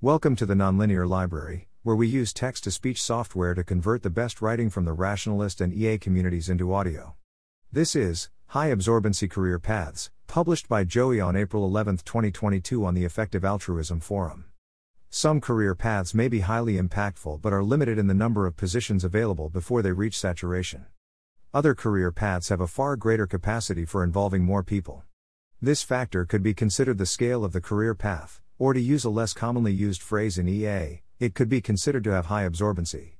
Welcome to the Nonlinear Library, where we use text to speech software to convert the best writing from the rationalist and EA communities into audio. This is High Absorbency Career Paths, published by Joey on April 11, 2022, on the Effective Altruism Forum. Some career paths may be highly impactful but are limited in the number of positions available before they reach saturation. Other career paths have a far greater capacity for involving more people. This factor could be considered the scale of the career path, or to use a less commonly used phrase in EA, it could be considered to have high absorbency.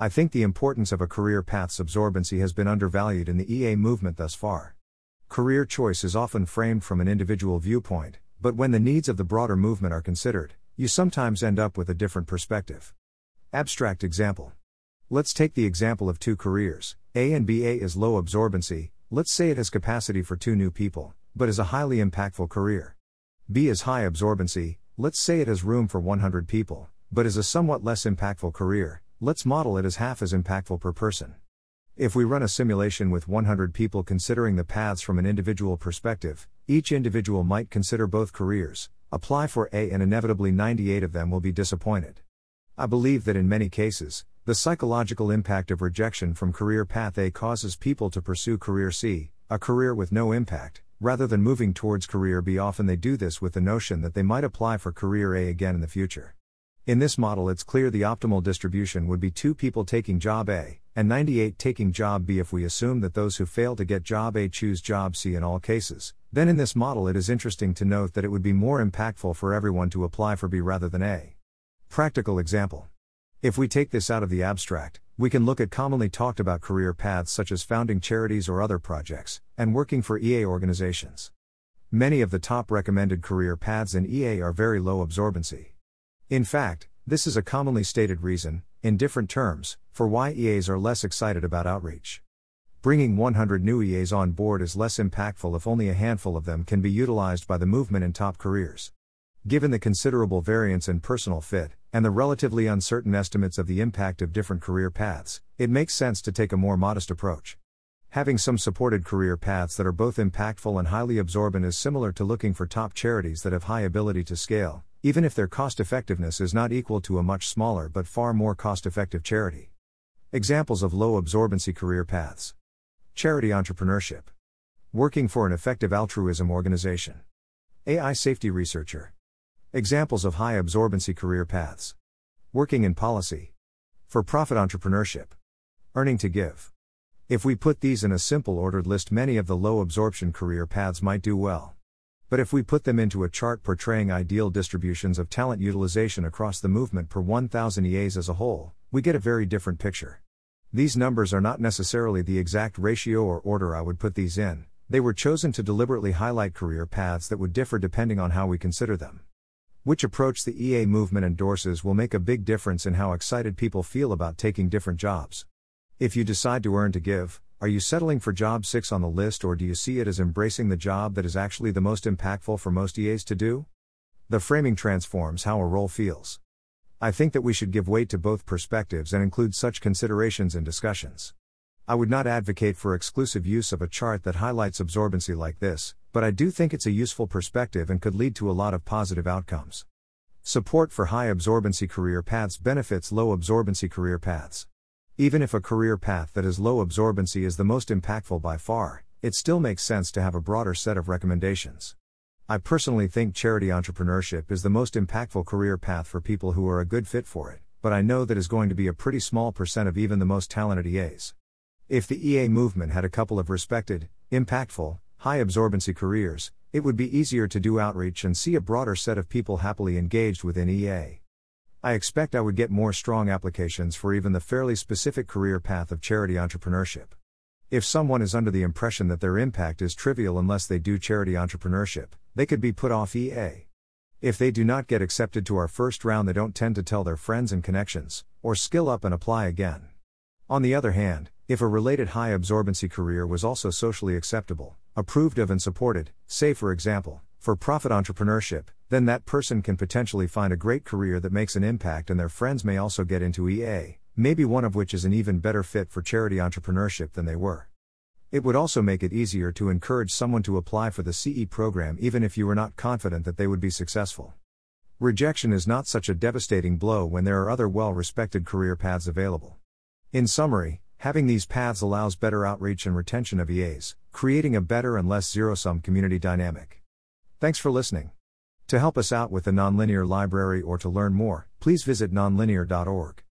I think the importance of a career path's absorbency has been undervalued in the EA movement thus far. Career choice is often framed from an individual viewpoint, but when the needs of the broader movement are considered, you sometimes end up with a different perspective. Abstract example. Let's take the example of two careers. A and B. A is low absorbency, let's say it has capacity for two new people, but is a highly impactful career. B is high absorbency, let's say it has room for 100 people, but is a somewhat less impactful career, let's model it as half as impactful per person. If we run a simulation with 100 people considering the paths from an individual perspective, each individual might consider both careers, apply for A, and inevitably 98 of them will be disappointed. I believe that in many cases, the psychological impact of rejection from career path A causes people to pursue career C, a career with no impact, Rather than moving towards career B, often they do this with the notion that they might apply for career A again in the future. In this model, it's clear the optimal distribution would be two people taking job A, and 98 taking job B if we assume that those who fail to get job A choose job C in all cases. Then in this model, it is interesting to note that it would be more impactful for everyone to apply for B rather than A. Practical example. If we take this out of the abstract, we can look at commonly talked about career paths such as founding charities or other projects, and working for EA organizations. Many of the top recommended career paths in EA are very low absorbency. In fact, this is a commonly stated reason, in different terms, for why EAs are less excited about outreach. Bringing 100 new EAs on board is less impactful if only a handful of them can be utilized by the movement in top careers. Given the considerable variance in personal fit, and the relatively uncertain estimates of the impact of different career paths, it makes sense to take a more modest approach. Having some supported career paths that are both impactful and highly absorbent is similar to looking for top charities that have high ability to scale, even if their cost effectiveness is not equal to a much smaller but far more cost effective charity. Examples of low absorbency career paths Charity entrepreneurship, working for an effective altruism organization, AI safety researcher. Examples of high absorbency career paths. Working in policy. For profit entrepreneurship. Earning to give. If we put these in a simple ordered list, many of the low absorption career paths might do well. But if we put them into a chart portraying ideal distributions of talent utilization across the movement per 1,000 EAs as a whole, we get a very different picture. These numbers are not necessarily the exact ratio or order I would put these in, they were chosen to deliberately highlight career paths that would differ depending on how we consider them. Which approach the EA movement endorses will make a big difference in how excited people feel about taking different jobs. If you decide to earn to give, are you settling for job 6 on the list or do you see it as embracing the job that is actually the most impactful for most EAs to do? The framing transforms how a role feels. I think that we should give weight to both perspectives and include such considerations in discussions. I would not advocate for exclusive use of a chart that highlights absorbency like this, but I do think it's a useful perspective and could lead to a lot of positive outcomes. Support for high absorbency career paths benefits low absorbency career paths. Even if a career path that is low absorbency is the most impactful by far, it still makes sense to have a broader set of recommendations. I personally think charity entrepreneurship is the most impactful career path for people who are a good fit for it, but I know that is going to be a pretty small percent of even the most talented EAs. If the EA movement had a couple of respected, impactful, high absorbency careers, it would be easier to do outreach and see a broader set of people happily engaged within EA. I expect I would get more strong applications for even the fairly specific career path of charity entrepreneurship. If someone is under the impression that their impact is trivial unless they do charity entrepreneurship, they could be put off EA. If they do not get accepted to our first round, they don't tend to tell their friends and connections, or skill up and apply again. On the other hand, if a related high absorbency career was also socially acceptable, approved of and supported, say for example, for profit entrepreneurship, then that person can potentially find a great career that makes an impact and their friends may also get into EA, maybe one of which is an even better fit for charity entrepreneurship than they were. It would also make it easier to encourage someone to apply for the CE program even if you were not confident that they would be successful. rejection is not such a devastating blow when there are other well respected career paths available. In summary, having these paths allows better outreach and retention of EAs, creating a better and less zero sum community dynamic. Thanks for listening. To help us out with the Nonlinear Library or to learn more, please visit nonlinear.org.